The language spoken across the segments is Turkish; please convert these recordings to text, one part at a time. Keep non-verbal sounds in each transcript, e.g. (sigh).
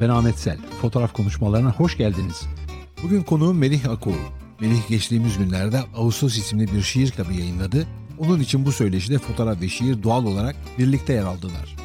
Ben Ahmet Sel. Fotoğraf konuşmalarına hoş geldiniz. Bugün konuğum Melih Akoğlu. Melih geçtiğimiz günlerde Ağustos isimli bir şiir kitabı yayınladı. Onun için bu söyleşide fotoğraf ve şiir doğal olarak birlikte yer aldılar.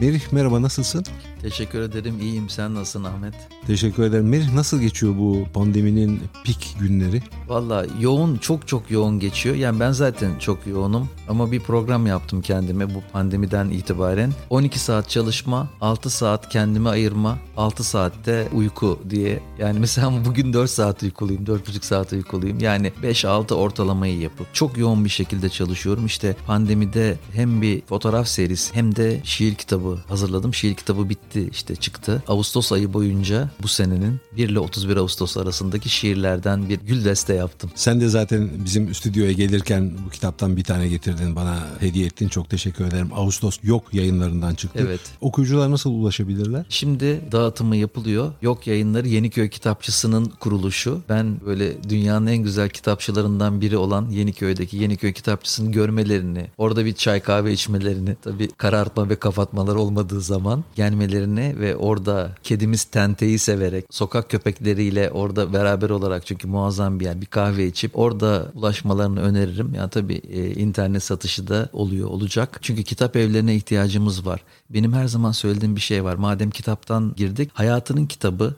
Melih merhaba nasılsın? Teşekkür ederim. İyiyim. Sen nasılsın Ahmet? Teşekkür ederim. Melih nasıl geçiyor bu pandeminin pik günleri? Valla yoğun, çok çok yoğun geçiyor. Yani ben zaten çok yoğunum ama bir program yaptım kendime bu pandemiden itibaren. 12 saat çalışma, 6 saat kendime ayırma, 6 saatte uyku diye. Yani mesela bugün 4 saat uykuluyum, 4,5 saat uykuluyum. Yani 5-6 ortalamayı yapıp çok yoğun bir şekilde çalışıyorum. İşte pandemide hem bir fotoğraf serisi hem de şiir kitabı hazırladım. Şiir kitabı bitti bitti işte çıktı. Ağustos ayı boyunca bu senenin 1 ile 31 Ağustos arasındaki şiirlerden bir gül deste yaptım. Sen de zaten bizim stüdyoya gelirken bu kitaptan bir tane getirdin bana hediye ettin. Çok teşekkür ederim. Ağustos Yok yayınlarından çıktı. Evet. Okuyucular nasıl ulaşabilirler? Şimdi dağıtımı yapılıyor. Yok yayınları Yeniköy Kitapçısı'nın kuruluşu. Ben böyle dünyanın en güzel kitapçılarından biri olan Yeniköy'deki Yeniköy Kitapçısı'nı görmelerini, orada bir çay kahve içmelerini, tabii karartma ve kapatmalar olmadığı zaman gelmelerini köpeklerini ve orada kedimiz Tente'yi severek sokak köpekleriyle orada beraber olarak çünkü muazzam bir yer bir kahve içip orada ulaşmalarını öneririm. Yani tabii e, internet satışı da oluyor olacak. Çünkü kitap evlerine ihtiyacımız var. Benim her zaman söylediğim bir şey var. Madem kitaptan girdik hayatının kitabı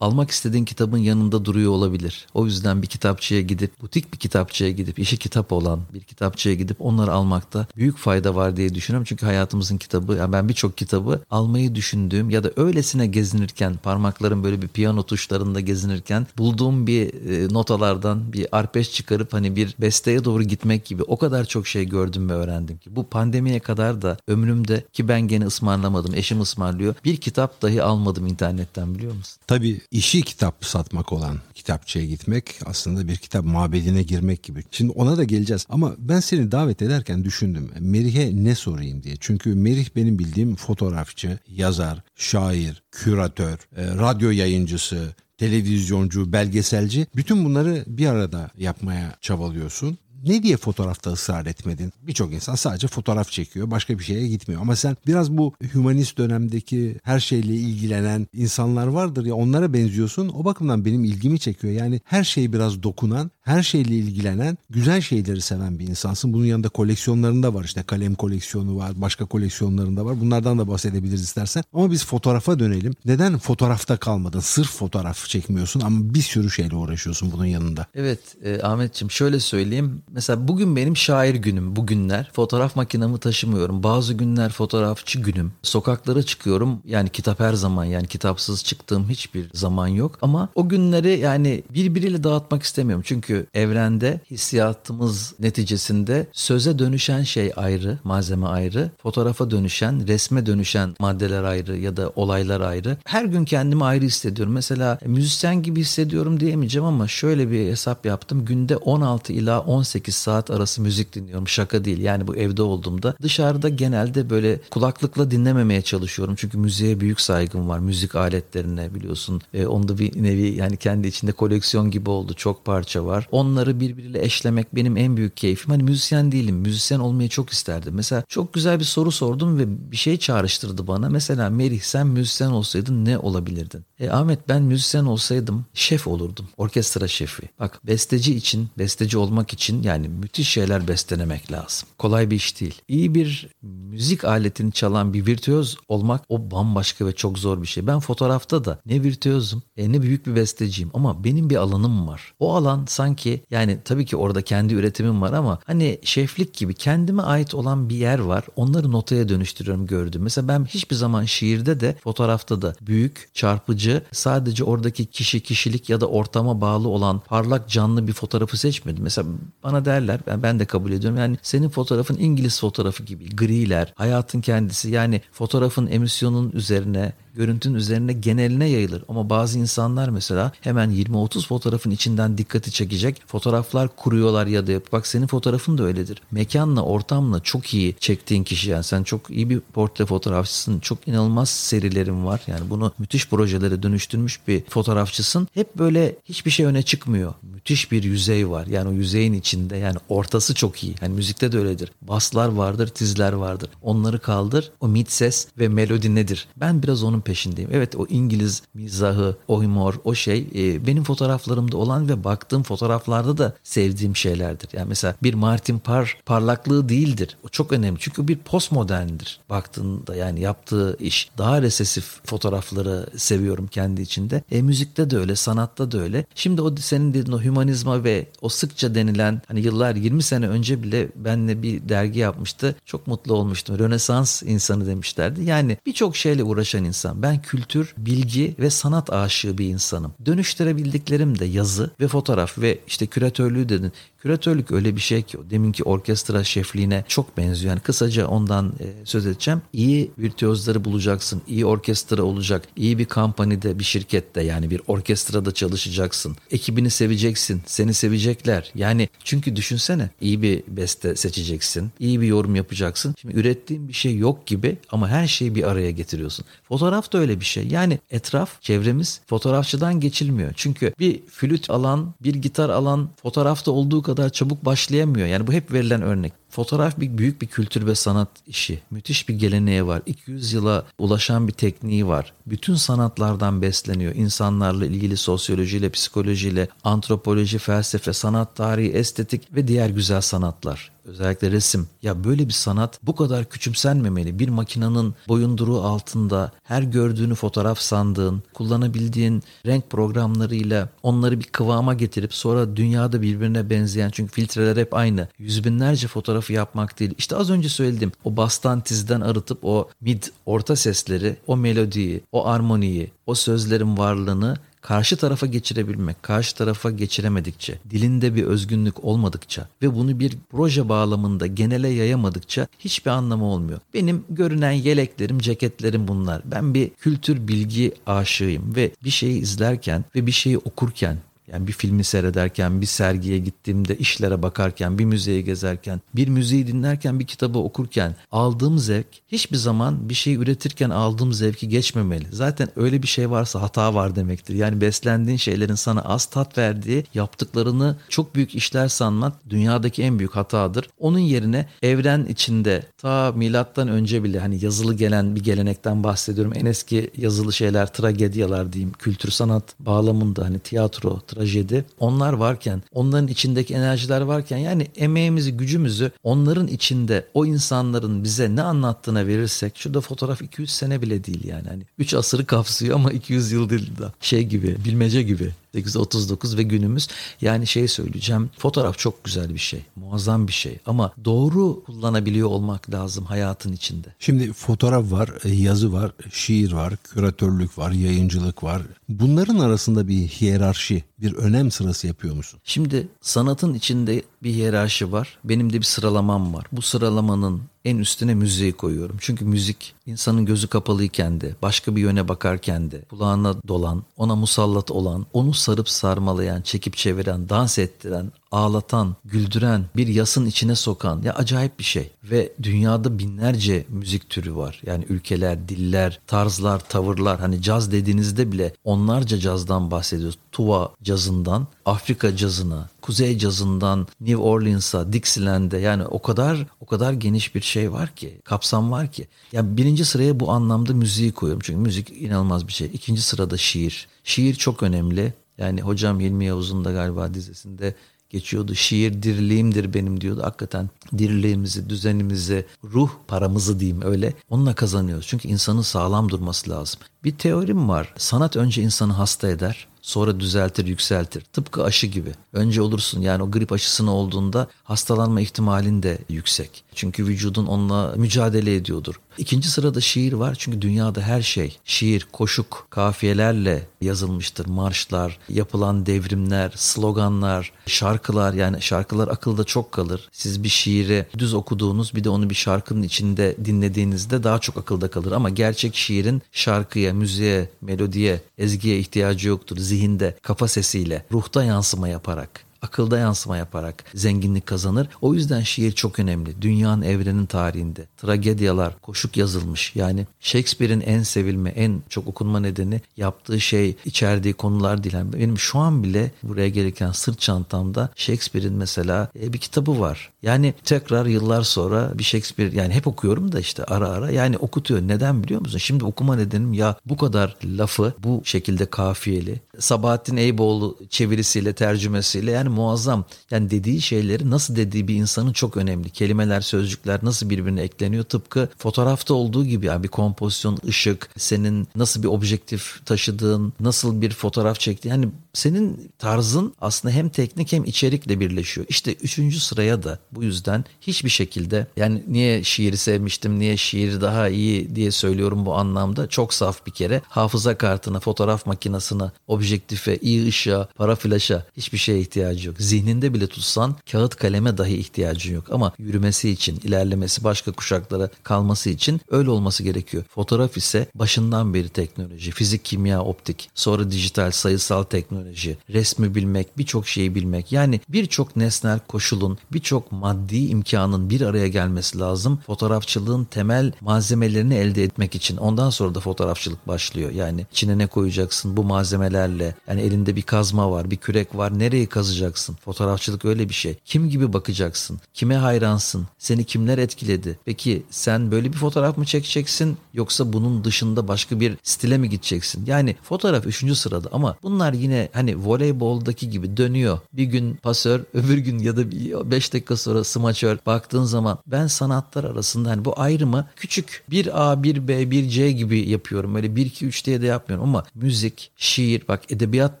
almak istediğin kitabın yanında duruyor olabilir. O yüzden bir kitapçıya gidip, butik bir kitapçıya gidip, işi kitap olan bir kitapçıya gidip onları almakta büyük fayda var diye düşünüyorum. Çünkü hayatımızın kitabı, yani ben birçok kitabı almayı düşündüğüm ya da öylesine gezinirken, parmaklarım böyle bir piyano tuşlarında gezinirken bulduğum bir e, notalardan bir arpeş çıkarıp hani bir besteye doğru gitmek gibi o kadar çok şey gördüm ve öğrendim ki. Bu pandemiye kadar da ömrümde ki ben gene ısmarlamadım, eşim ısmarlıyor. Bir kitap dahi almadım internetten biliyor musun? Tabii işi kitap satmak olan kitapçıya gitmek aslında bir kitap mabedine girmek gibi. Şimdi ona da geleceğiz ama ben seni davet ederken düşündüm. Merih'e ne sorayım diye. Çünkü Merih benim bildiğim fotoğrafçı, yazar, şair, küratör, e, radyo yayıncısı, televizyoncu, belgeselci bütün bunları bir arada yapmaya çabalıyorsun ne diye fotoğrafta ısrar etmedin? Birçok insan sadece fotoğraf çekiyor, başka bir şeye gitmiyor. Ama sen biraz bu hümanist dönemdeki her şeyle ilgilenen insanlar vardır ya onlara benziyorsun. O bakımdan benim ilgimi çekiyor. Yani her şeyi biraz dokunan, her şeyle ilgilenen, güzel şeyleri seven bir insansın. Bunun yanında koleksiyonlarında var işte kalem koleksiyonu var, başka koleksiyonlarında var. Bunlardan da bahsedebiliriz istersen. Ama biz fotoğrafa dönelim. Neden fotoğrafta kalmadın? Sırf fotoğraf çekmiyorsun ama bir sürü şeyle uğraşıyorsun bunun yanında. Evet e, Ahmetciğim şöyle söyleyeyim. Mesela bugün benim şair günüm bugünler. Fotoğraf makinamı taşımıyorum. Bazı günler fotoğrafçı günüm. Sokaklara çıkıyorum. Yani kitap her zaman yani kitapsız çıktığım hiçbir zaman yok. Ama o günleri yani birbiriyle dağıtmak istemiyorum. Çünkü evrende hissiyatımız neticesinde söze dönüşen şey ayrı, malzeme ayrı. Fotoğrafa dönüşen, resme dönüşen maddeler ayrı ya da olaylar ayrı. Her gün kendimi ayrı hissediyorum. Mesela müzisyen gibi hissediyorum diyemeyeceğim ama şöyle bir hesap yaptım. Günde 16 ila 18 8 saat arası müzik dinliyorum. Şaka değil. Yani bu evde olduğumda dışarıda genelde böyle kulaklıkla dinlememeye çalışıyorum. Çünkü müziğe büyük saygım var. Müzik aletlerine biliyorsun. E, onda bir nevi yani kendi içinde koleksiyon gibi oldu. Çok parça var. Onları birbiriyle eşlemek benim en büyük keyfim. Hani müzisyen değilim. Müzisyen olmayı çok isterdim. Mesela çok güzel bir soru sordum ve bir şey çağrıştırdı bana. Mesela Merih sen müzisyen olsaydın ne olabilirdin? E, Ahmet ben müzisyen olsaydım şef olurdum. Orkestra şefi. Bak besteci için, besteci olmak için yani müthiş şeyler beslenemek lazım. Kolay bir iş değil. İyi bir müzik aletini çalan bir virtüöz olmak o bambaşka ve çok zor bir şey. Ben fotoğrafta da ne virtüözüm e, ne büyük bir besteciyim ama benim bir alanım var. O alan sanki yani tabii ki orada kendi üretimim var ama hani şeflik gibi kendime ait olan bir yer var. Onları notaya dönüştürüyorum gördüm. Mesela ben hiçbir zaman şiirde de fotoğrafta da büyük, çarpıcı, sadece oradaki kişi, kişilik ya da ortama bağlı olan parlak canlı bir fotoğrafı seçmedim. Mesela bana derler. Ben de kabul ediyorum. Yani senin fotoğrafın İngiliz fotoğrafı gibi. Griler, hayatın kendisi. Yani fotoğrafın emisyonun üzerine görüntünün üzerine geneline yayılır. Ama bazı insanlar mesela hemen 20-30 fotoğrafın içinden dikkati çekecek fotoğraflar kuruyorlar ya da yap. Bak senin fotoğrafın da öyledir. Mekanla, ortamla çok iyi çektiğin kişi yani sen çok iyi bir portre fotoğrafçısın. Çok inanılmaz serilerin var. Yani bunu müthiş projelere dönüştürmüş bir fotoğrafçısın. Hep böyle hiçbir şey öne çıkmıyor müthiş bir yüzey var. Yani o yüzeyin içinde yani ortası çok iyi. Yani müzikte de öyledir. Baslar vardır, tizler vardır. Onları kaldır. O mid ses ve melodi nedir? Ben biraz onun peşindeyim. Evet o İngiliz mizahı, o humor, o şey e, benim fotoğraflarımda olan ve baktığım fotoğraflarda da sevdiğim şeylerdir. Yani mesela bir Martin Parr parlaklığı değildir. O çok önemli. Çünkü bir postmoderndir. Baktığında yani yaptığı iş. Daha resesif fotoğrafları seviyorum kendi içinde. E müzikte de öyle, sanatta da öyle. Şimdi o senin dediğin o hümanizma ve o sıkça denilen hani yıllar 20 sene önce bile benle bir dergi yapmıştı. Çok mutlu olmuştum. Rönesans insanı demişlerdi. Yani birçok şeyle uğraşan insan. Ben kültür, bilgi ve sanat aşığı bir insanım. Dönüştürebildiklerim de yazı ve fotoğraf ve işte küratörlüğü dedin. Küratörlük öyle bir şey ki deminki orkestra şefliğine çok benziyor. Yani kısaca ondan e, söz edeceğim. İyi virtüözleri bulacaksın. iyi orkestra olacak. iyi bir kampanide, bir şirkette yani bir orkestrada çalışacaksın. Ekibini seveceksin. Seni sevecekler. Yani çünkü düşünsene iyi bir beste seçeceksin. iyi bir yorum yapacaksın. Şimdi ürettiğin bir şey yok gibi ama her şeyi bir araya getiriyorsun. Fotoğraf da öyle bir şey. Yani etraf, çevremiz fotoğrafçıdan geçilmiyor. Çünkü bir flüt alan, bir gitar alan fotoğrafta olduğu kadar kadar çabuk başlayamıyor. Yani bu hep verilen örnek. Fotoğraf bir büyük bir kültür ve sanat işi. Müthiş bir geleneği var. 200 yıla ulaşan bir tekniği var. Bütün sanatlardan besleniyor. İnsanlarla ilgili sosyolojiyle, psikolojiyle, antropoloji, felsefe, sanat tarihi, estetik ve diğer güzel sanatlar özellikle resim. Ya böyle bir sanat bu kadar küçümsenmemeli. Bir makinenin boyunduruğu altında her gördüğünü fotoğraf sandığın, kullanabildiğin renk programlarıyla onları bir kıvama getirip sonra dünyada birbirine benzeyen çünkü filtreler hep aynı. Yüz binlerce fotoğrafı yapmak değil. İşte az önce söyledim. O bastan tizden arıtıp o mid orta sesleri, o melodiyi, o armoniyi, o sözlerin varlığını karşı tarafa geçirebilmek, karşı tarafa geçiremedikçe, dilinde bir özgünlük olmadıkça ve bunu bir proje bağlamında genele yayamadıkça hiçbir anlamı olmuyor. Benim görünen yeleklerim, ceketlerim bunlar. Ben bir kültür bilgi aşığıyım ve bir şeyi izlerken ve bir şeyi okurken yani bir filmi seyrederken, bir sergiye gittiğimde, işlere bakarken, bir müzeye gezerken, bir müziği dinlerken, bir kitabı okurken aldığım zevk hiçbir zaman bir şey üretirken aldığım zevki geçmemeli. Zaten öyle bir şey varsa hata var demektir. Yani beslendiğin şeylerin sana az tat verdiği, yaptıklarını çok büyük işler sanmak dünyadaki en büyük hatadır. Onun yerine evren içinde ta milattan önce bile hani yazılı gelen bir gelenekten bahsediyorum. En eski yazılı şeyler tragedyalar diyeyim. Kültür sanat bağlamında hani tiyatro, trajedi onlar varken onların içindeki enerjiler varken yani emeğimizi gücümüzü onların içinde o insanların bize ne anlattığına verirsek şurada fotoğraf 200 sene bile değil yani. Hani 3 asırı kapsıyor ama 200 yıl değil de şey gibi bilmece gibi 839 ve günümüz. Yani şey söyleyeceğim. Fotoğraf çok güzel bir şey. Muazzam bir şey. Ama doğru kullanabiliyor olmak lazım hayatın içinde. Şimdi fotoğraf var, e, yazı var, şiir var, küratörlük var, yayıncılık var. Bunların arasında bir hiyerarşi, bir önem sırası yapıyor musun? Şimdi sanatın içinde bir hiyerarşi var. Benim de bir sıralamam var. Bu sıralamanın en üstüne müziği koyuyorum. Çünkü müzik insanın gözü kapalıyken de, başka bir yöne bakarken de, kulağına dolan, ona musallat olan, onu sarıp sarmalayan, çekip çeviren, dans ettiren, ağlatan, güldüren, bir yasın içine sokan ya acayip bir şey. Ve dünyada binlerce müzik türü var. Yani ülkeler, diller, tarzlar, tavırlar. Hani caz dediğinizde bile onlarca cazdan bahsediyoruz. Tuva cazından, Afrika cazına, Kuzey cazından New Orleans'a, Dixieland'e yani o kadar o kadar geniş bir şey var ki, kapsam var ki. Yani birinci sıraya bu anlamda müziği koyuyorum. Çünkü müzik inanılmaz bir şey. İkinci sırada şiir. Şiir çok önemli. Yani hocam Hilmi Yavuz'un da galiba dizisinde geçiyordu. Şiir diriliğimdir benim diyordu. Hakikaten diriliğimizi, düzenimizi, ruh paramızı diyeyim öyle. Onunla kazanıyoruz. Çünkü insanın sağlam durması lazım. Bir teorim var. Sanat önce insanı hasta eder. Sonra düzeltir, yükseltir. Tıpkı aşı gibi. Önce olursun yani o grip aşısını olduğunda hastalanma ihtimalin de yüksek. Çünkü vücudun onunla mücadele ediyordur. İkinci sırada şiir var çünkü dünyada her şey şiir, koşuk, kafiyelerle yazılmıştır. Marşlar, yapılan devrimler, sloganlar, şarkılar yani şarkılar akılda çok kalır. Siz bir şiiri düz okuduğunuz bir de onu bir şarkının içinde dinlediğinizde daha çok akılda kalır. Ama gerçek şiirin şarkıya, müziğe, melodiye, ezgiye ihtiyacı yoktur. Zihinde, kafa sesiyle, ruhta yansıma yaparak akılda yansıma yaparak zenginlik kazanır. O yüzden şiir çok önemli. Dünyanın evrenin tarihinde tragedyalar koşuk yazılmış. Yani Shakespeare'in en sevilme, en çok okunma nedeni yaptığı şey, içerdiği konular. Yani benim şu an bile buraya gelirken sırt çantamda Shakespeare'in mesela e, bir kitabı var. Yani tekrar yıllar sonra bir Shakespeare yani hep okuyorum da işte ara ara yani okutuyor. Neden biliyor musun? Şimdi okuma nedenim ya bu kadar lafı bu şekilde kafiyeli. Sabahattin Eyüboğlu çevirisiyle tercümesiyle yani muazzam. Yani dediği şeyleri nasıl dediği bir insanın çok önemli. Kelimeler, sözcükler nasıl birbirine ekleniyor. Tıpkı fotoğrafta olduğu gibi yani bir kompozisyon, ışık, senin nasıl bir objektif taşıdığın, nasıl bir fotoğraf çektiğin. Yani senin tarzın aslında hem teknik hem içerikle birleşiyor. İşte üçüncü sıraya da bu yüzden hiçbir şekilde yani niye şiiri sevmiştim, niye şiir daha iyi diye söylüyorum bu anlamda. Çok saf bir kere hafıza kartına, fotoğraf makinesine, objektife, iyi ışığa, para flaşa hiçbir şeye ihtiyacı yok. Zihninde bile tutsan kağıt kaleme dahi ihtiyacın yok. Ama yürümesi için, ilerlemesi, başka kuşaklara kalması için öyle olması gerekiyor. Fotoğraf ise başından beri teknoloji, fizik, kimya, optik, sonra dijital, sayısal teknoloji, resmi bilmek, birçok şeyi bilmek. Yani birçok nesnel koşulun, birçok maddi imkanın bir araya gelmesi lazım. Fotoğrafçılığın temel malzemelerini elde etmek için. Ondan sonra da fotoğrafçılık başlıyor. Yani içine ne koyacaksın bu malzemelerle? Yani elinde bir kazma var, bir kürek var. Nereyi kazacaksın? Fotoğrafçılık öyle bir şey. Kim gibi bakacaksın? Kime hayransın? Seni kimler etkiledi? Peki sen böyle bir fotoğraf mı çekeceksin yoksa bunun dışında başka bir stile mi gideceksin? Yani fotoğraf üçüncü sırada ama bunlar yine hani voleyboldaki gibi dönüyor. Bir gün pasör, (laughs) öbür gün ya da 5 dakika sonra smaçör baktığın zaman ben sanatlar arasında hani bu ayrımı küçük bir A, bir B, bir C gibi yapıyorum. Öyle 1 2 3 diye de yapmıyorum ama müzik, şiir, bak edebiyat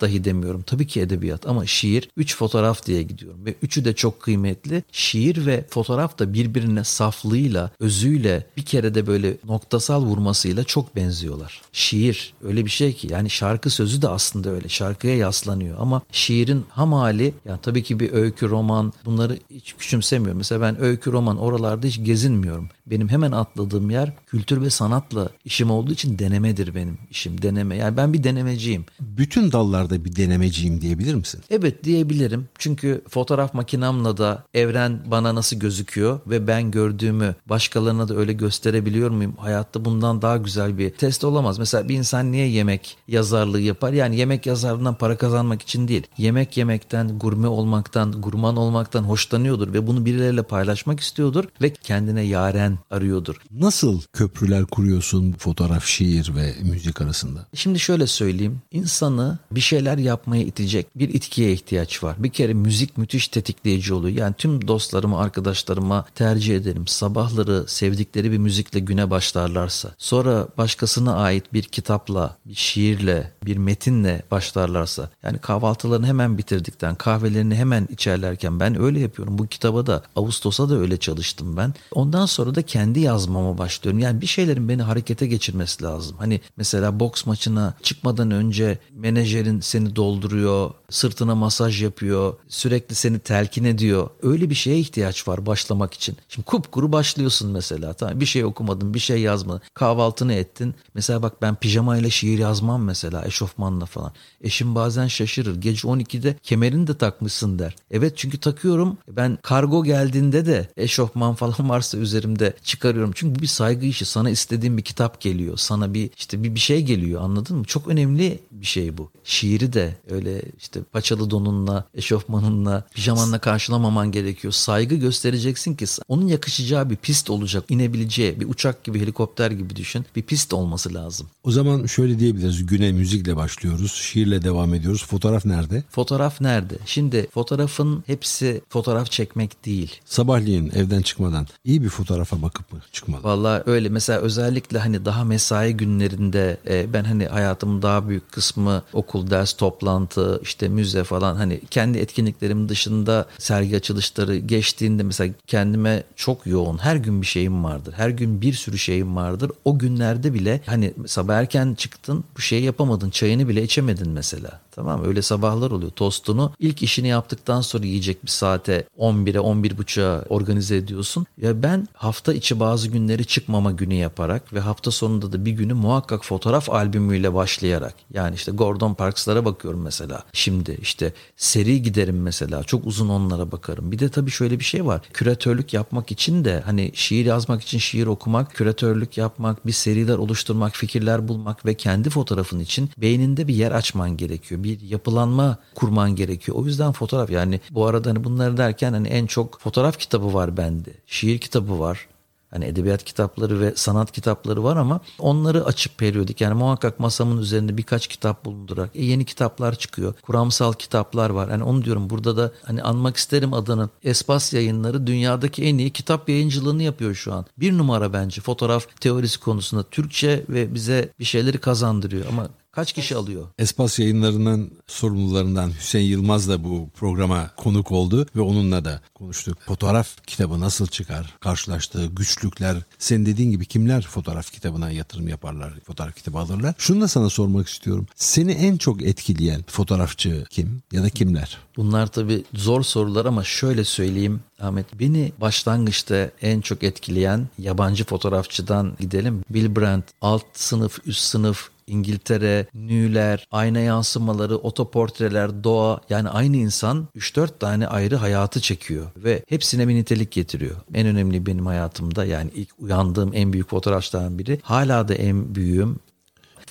dahi demiyorum. Tabii ki edebiyat ama şiir 3 fotoğraf diye gidiyorum ve üçü de çok kıymetli. Şiir ve fotoğraf da birbirine saflığıyla, özüyle bir kere de böyle noktasal vurmasıyla çok benziyorlar. Şiir öyle bir şey ki yani şarkı sözü de aslında öyle. Şarkıya yaslanıyor ama şiirin ham hali yani tabii ki bir öykü, roman bunları hiç küçümsemiyorum. Mesela ben öykü, roman oralarda hiç gezinmiyorum. Benim hemen atladığım yer kültür ve sanatla işim olduğu için denemedir benim işim. Deneme. Yani ben bir denemeciyim. Bütün dallarda bir denemeciyim diyebilir misin? Evet diyebilirim. Çünkü fotoğraf makinamla da evren bana nasıl gözüküyor ve ben gördüğümü başkalarına da öyle gösterebiliyor muyum? Hayatta bundan daha güzel bir test olamaz. Mesela bir insan niye yemek yazarlığı yapar? Yani yemek yazarlığından para kazanmak için değil. Yemek yemekten, gurme olmaktan, gurman olmaktan hoşlanıyordur ve bunu birileriyle paylaşmak istiyordur ve kendine yaren arıyordur. Nasıl köprüler kuruyorsun fotoğraf, şiir ve müzik arasında? Şimdi şöyle söyleyeyim. İnsanı bir şeyler yapmaya itecek bir itkiye ihtiyaç var. Bir kere müzik müthiş tetikleyici oluyor. Yani tüm dostlarıma, arkadaşlarıma tercih ederim. Sabahları sevdikleri bir müzikle güne başlarlarsa, sonra başkasına ait bir kitapla, bir şiirle, bir metinle başlarlarsa, yani kahvaltılarını hemen bitirdikten, kahvelerini hemen içerlerken ben öyle yapıyorum. Bu kitaba da Ağustos'a da öyle çalıştım ben. Ondan sonra da kendi yazmama başlıyorum. Yani bir şeylerin beni harekete geçirmesi lazım. Hani mesela boks maçına çıkmadan önce menajerin seni dolduruyor, sırtına masaj yapıyor, sürekli seni telkin ediyor. Öyle bir şeye ihtiyaç var başlamak için. Şimdi kupkuru başlıyorsun mesela. Tamam bir şey okumadın, bir şey yazmadın. Kahvaltını ettin. Mesela bak ben pijamayla şiir yazmam mesela eşofmanla falan. Eşim bazen şaşırır. Gece 12'de kemerini de takmışsın der. Evet çünkü takıyorum. Ben kargo geldiğinde de eşofman (laughs) falan varsa üzerimde çıkarıyorum. Çünkü bu bir saygı işi. Sana istediğim bir kitap geliyor. Sana bir işte bir, bir şey geliyor anladın mı? Çok önemli bir şey bu. Şiiri de öyle işte paçalı donunla, eşofmanınla, pijamanla karşılamaman gerekiyor. Saygı göstereceksin ki onun yakışacağı bir pist olacak. inebileceği bir uçak gibi, helikopter gibi düşün. Bir pist olması lazım. O zaman şöyle diyebiliriz. Güne müzikle başlıyoruz. Şiirle devam ediyoruz. Fotoğraf nerede? Fotoğraf nerede? Şimdi fotoğrafın hepsi fotoğraf çekmek değil. Sabahleyin evden çıkmadan iyi bir fotoğrafa bakıp mı çıkmalı? Vallahi öyle. Mesela özellikle hani daha mesai günlerinde e, ben hani hayatımın daha büyük kısmı okul, ders, toplantı, işte müze falan hani kendi etkinliklerimin dışında sergi açılışları geçtiğinde mesela kendime çok yoğun her gün bir şeyim vardır. Her gün bir sürü şeyim vardır. O günlerde bile hani sabah erken çıktın bu şeyi yapamadın. Çayını bile içemedin mesela. Tamam öyle sabahlar oluyor. Tostunu ilk işini yaptıktan sonra yiyecek bir saate 11'e 11.30'a organize ediyorsun. Ya ben hafta içi bazı günleri çıkmama günü yaparak ve hafta sonunda da bir günü muhakkak fotoğraf albümüyle başlayarak yani işte Gordon Parks'lara bakıyorum mesela. Şimdi işte seri giderim mesela. Çok uzun onlara bakarım. Bir de tabii şöyle bir şey var. Küratörlük yapmak için de hani şiir yazmak için şiir okumak, küratörlük yapmak, bir seriler oluşturmak, fikirler bulmak ve kendi fotoğrafın için beyninde bir yer açman gerekiyor. Bir yapılanma kurman gerekiyor. O yüzden fotoğraf yani bu arada hani bunları derken hani en çok fotoğraf kitabı var bende. Şiir kitabı var. Hani edebiyat kitapları ve sanat kitapları var ama onları açıp periyodik yani muhakkak masamın üzerinde birkaç kitap bulundurarak e, yeni kitaplar çıkıyor. Kuramsal kitaplar var. Hani onu diyorum burada da hani anmak isterim adını. Espas yayınları dünyadaki en iyi kitap yayıncılığını yapıyor şu an. Bir numara bence fotoğraf teorisi konusunda Türkçe ve bize bir şeyleri kazandırıyor ama Kaç kişi alıyor? Espas yayınlarının sorumlularından Hüseyin Yılmaz da bu programa konuk oldu ve onunla da konuştuk. Fotoğraf kitabı nasıl çıkar? Karşılaştığı güçlükler. Senin dediğin gibi kimler fotoğraf kitabına yatırım yaparlar? Fotoğraf kitabı alırlar. Şunu da sana sormak istiyorum. Seni en çok etkileyen fotoğrafçı kim ya da kimler? Bunlar tabii zor sorular ama şöyle söyleyeyim Ahmet. Beni başlangıçta en çok etkileyen yabancı fotoğrafçıdan gidelim. Bill Brandt alt sınıf, üst sınıf, İngiltere, nüler, ayna yansımaları, otoportreler, doğa yani aynı insan 3-4 tane ayrı hayatı çekiyor ve hepsine bir nitelik getiriyor. En önemli benim hayatımda yani ilk uyandığım en büyük fotoğrafçılardan biri. Hala da en büyüğüm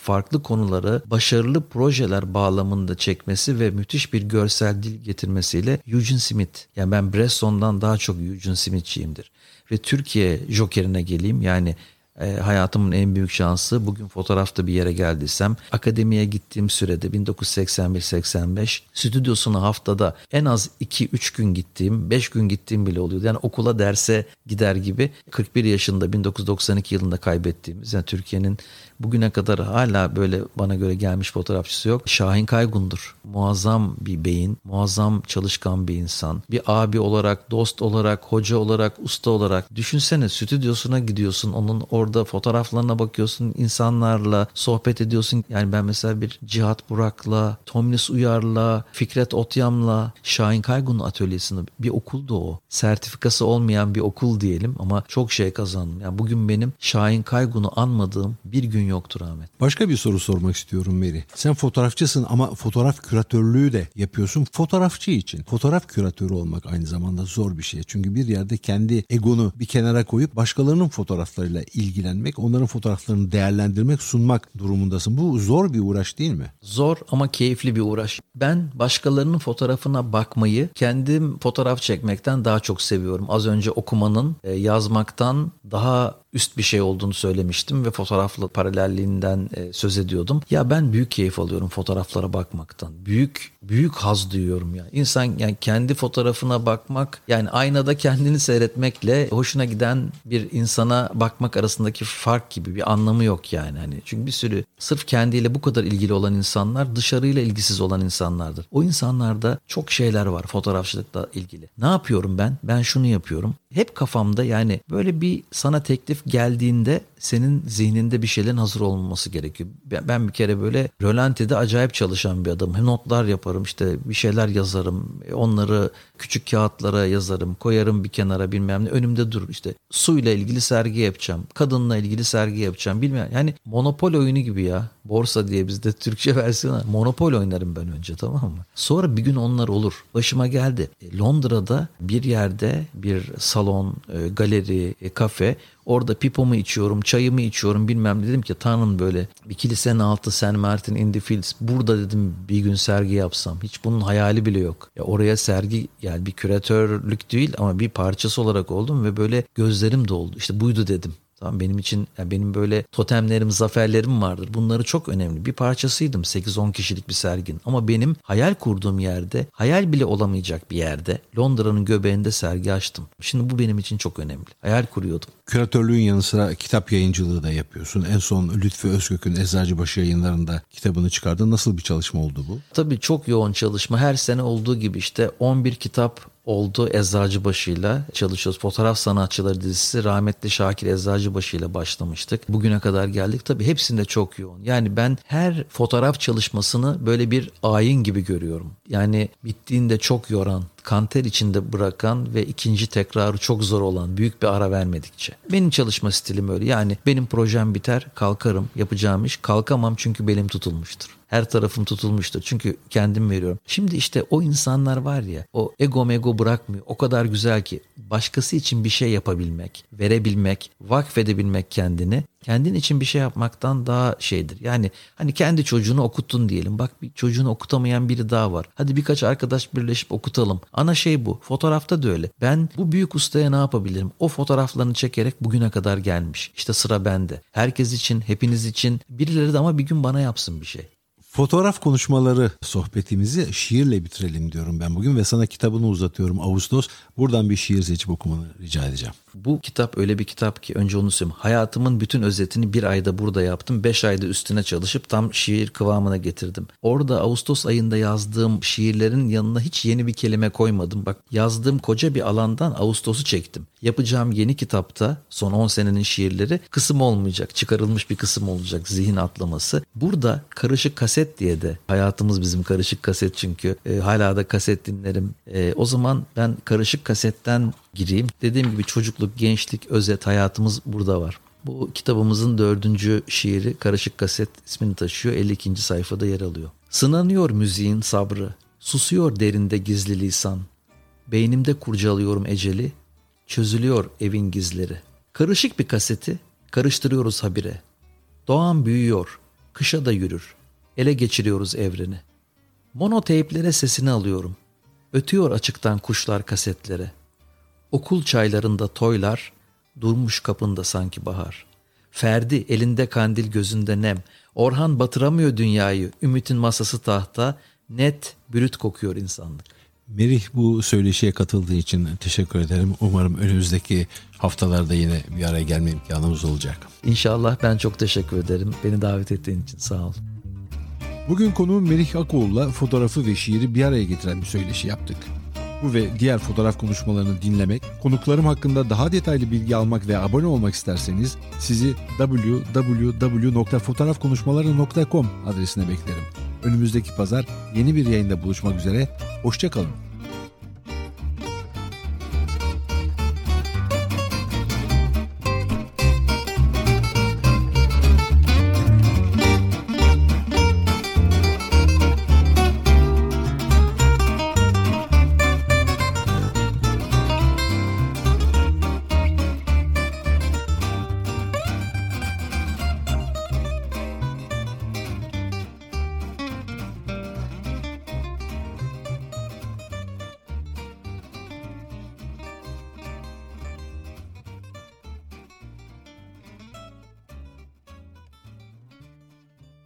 farklı konuları başarılı projeler bağlamında çekmesi ve müthiş bir görsel dil getirmesiyle Eugene Smith. Yani ben Bresson'dan daha çok Eugene Smith'çiyimdir. Ve Türkiye Joker'ine geleyim. Yani e, hayatımın en büyük şansı bugün fotoğrafta bir yere geldiysem akademiye gittiğim sürede 1981-85 stüdyosuna haftada en az 2-3 gün gittiğim 5 gün gittiğim bile oluyordu. Yani okula derse gider gibi 41 yaşında 1992 yılında kaybettiğimiz yani Türkiye'nin bugüne kadar hala böyle bana göre gelmiş fotoğrafçısı yok. Şahin Kaygun'dur. Muazzam bir beyin, muazzam çalışkan bir insan. Bir abi olarak, dost olarak, hoca olarak, usta olarak düşünsene stüdyosuna gidiyorsun. Onun orada fotoğraflarına bakıyorsun. insanlarla sohbet ediyorsun. Yani ben mesela bir Cihat Burak'la, Tomlis Uyar'la, Fikret Otyam'la, Şahin Kaygun'un atölyesinde bir okuldu o. Sertifikası olmayan bir okul diyelim ama çok şey kazandım. Yani bugün benim Şahin Kaygun'u anmadığım bir gün yoktur Ahmet. Başka bir soru sormak istiyorum Meri. Sen fotoğrafçısın ama fotoğraf küratörlüğü de yapıyorsun fotoğrafçı için. Fotoğraf küratörü olmak aynı zamanda zor bir şey. Çünkü bir yerde kendi egonu bir kenara koyup başkalarının fotoğraflarıyla ilgilenmek, onların fotoğraflarını değerlendirmek, sunmak durumundasın. Bu zor bir uğraş değil mi? Zor ama keyifli bir uğraş. Ben başkalarının fotoğrafına bakmayı kendim fotoğraf çekmekten daha çok seviyorum. Az önce okumanın, e, yazmaktan daha üst bir şey olduğunu söylemiştim ve fotoğrafla paralelliğinden e, söz ediyordum. Ya ben büyük keyif alıyorum fotoğraflara bakmaktan. Büyük büyük haz duyuyorum ya. İnsan yani kendi fotoğrafına bakmak yani aynada kendini seyretmekle hoşuna giden bir insana bakmak arasındaki fark gibi bir anlamı yok yani. Hani çünkü bir sürü sırf kendiyle bu kadar ilgili olan insanlar dışarıyla ilgisiz olan insanlardır. O insanlarda çok şeyler var fotoğrafçılıkla ilgili. Ne yapıyorum ben? Ben şunu yapıyorum. Hep kafamda yani böyle bir sana teklif geldiğinde senin zihninde bir şeylerin hazır olması gerekiyor. Ben bir kere böyle rölantide acayip çalışan bir adamım. Notlar yaparım işte bir şeyler yazarım. Onları küçük kağıtlara yazarım. Koyarım bir kenara bilmem ne. Önümde durur işte suyla ilgili sergi yapacağım. Kadınla ilgili sergi yapacağım. Bilmem yani monopol oyunu gibi ya. Borsa diye bizde Türkçe (laughs) versiyonu. Monopol oynarım ben önce tamam mı? Sonra bir gün onlar olur. Başıma geldi. E, Londra'da bir yerde bir salon, e, galeri, e, kafe Orada pipomu içiyorum, çayımı içiyorum bilmem. Dedim ki Tanrım böyle bir kilisenin altı St. Martin in the Fields. Burada dedim bir gün sergi yapsam. Hiç bunun hayali bile yok. Ya oraya sergi yani bir küratörlük değil ama bir parçası olarak oldum ve böyle gözlerim doldu. İşte buydu dedim. Tamam benim için yani benim böyle totemlerim, zaferlerim vardır. Bunları çok önemli. Bir parçasıydım 8-10 kişilik bir sergin. Ama benim hayal kurduğum yerde, hayal bile olamayacak bir yerde Londra'nın göbeğinde sergi açtım. Şimdi bu benim için çok önemli. Hayal kuruyordum. Küratörlüğün yanı sıra kitap yayıncılığı da yapıyorsun. En son Lütfü Özkök'ün Eczacıbaşı yayınlarında kitabını çıkardın. Nasıl bir çalışma oldu bu? Tabii çok yoğun çalışma. Her sene olduğu gibi işte 11 kitap oldu Eczacıbaşı'yla çalışıyoruz. Fotoğraf Sanatçıları dizisi rahmetli Şakir Eczacıbaşı'yla başlamıştık. Bugüne kadar geldik. Tabii hepsinde çok yoğun. Yani ben her fotoğraf çalışmasını böyle bir ayin gibi görüyorum. Yani bittiğinde çok yoran, kanter içinde bırakan ve ikinci tekrarı çok zor olan büyük bir ara vermedikçe. Benim çalışma stilim öyle. Yani benim projem biter kalkarım yapacağım iş kalkamam çünkü belim tutulmuştur. Her tarafım tutulmuştur. Çünkü kendim veriyorum. Şimdi işte o insanlar var ya o ego mego bırakmıyor. O kadar güzel ki başkası için bir şey yapabilmek, verebilmek, vakfedebilmek kendini kendin için bir şey yapmaktan daha şeydir. Yani hani kendi çocuğunu okuttun diyelim. Bak bir çocuğunu okutamayan biri daha var. Hadi birkaç arkadaş birleşip okutalım. Ana şey bu. Fotoğrafta da öyle. Ben bu büyük ustaya ne yapabilirim? O fotoğraflarını çekerek bugüne kadar gelmiş. İşte sıra bende. Herkes için, hepiniz için. Birileri de ama bir gün bana yapsın bir şey. Fotoğraf konuşmaları sohbetimizi şiirle bitirelim diyorum ben bugün ve sana kitabını uzatıyorum Ağustos. Buradan bir şiir seçip okumanı rica edeceğim. Bu kitap öyle bir kitap ki önce onu söyleyeyim. Hayatımın bütün özetini bir ayda burada yaptım. Beş ayda üstüne çalışıp tam şiir kıvamına getirdim. Orada Ağustos ayında yazdığım şiirlerin yanına hiç yeni bir kelime koymadım. Bak yazdığım koca bir alandan Ağustos'u çektim. Yapacağım yeni kitapta son 10 senenin şiirleri kısım olmayacak. Çıkarılmış bir kısım olacak. Zihin atlaması. Burada karışık kaset diye de hayatımız bizim karışık kaset çünkü. E, hala da kaset dinlerim. E, o zaman ben karışık kasetten gireyim. Dediğim gibi çocukluk, gençlik, özet hayatımız burada var. Bu kitabımızın dördüncü şiiri Karışık Kaset ismini taşıyor. 52. sayfada yer alıyor. Sınanıyor müziğin sabrı, susuyor derinde gizli lisan. Beynimde kurcalıyorum eceli, çözülüyor evin gizleri. Karışık bir kaseti karıştırıyoruz habire. Doğan büyüyor, kışa da yürür. Ele geçiriyoruz evreni. Monoteyplere sesini alıyorum. Ötüyor açıktan kuşlar kasetlere. Okul çaylarında toylar, durmuş kapında sanki bahar. Ferdi elinde kandil gözünde nem. Orhan batıramıyor dünyayı, ümitin masası tahta, net bürüt kokuyor insanlık. Merih bu söyleşiye katıldığı için teşekkür ederim. Umarım önümüzdeki haftalarda yine bir araya gelme imkanımız olacak. İnşallah ben çok teşekkür ederim. Beni davet ettiğin için sağ ol. Bugün konuğum Merih Akoğlu'la fotoğrafı ve şiiri bir araya getiren bir söyleşi yaptık. Bu ve diğer fotoğraf konuşmalarını dinlemek, konuklarım hakkında daha detaylı bilgi almak ve abone olmak isterseniz sizi www.fotoğrafkonuşmaları.com adresine beklerim. Önümüzdeki pazar yeni bir yayında buluşmak üzere, hoşçakalın.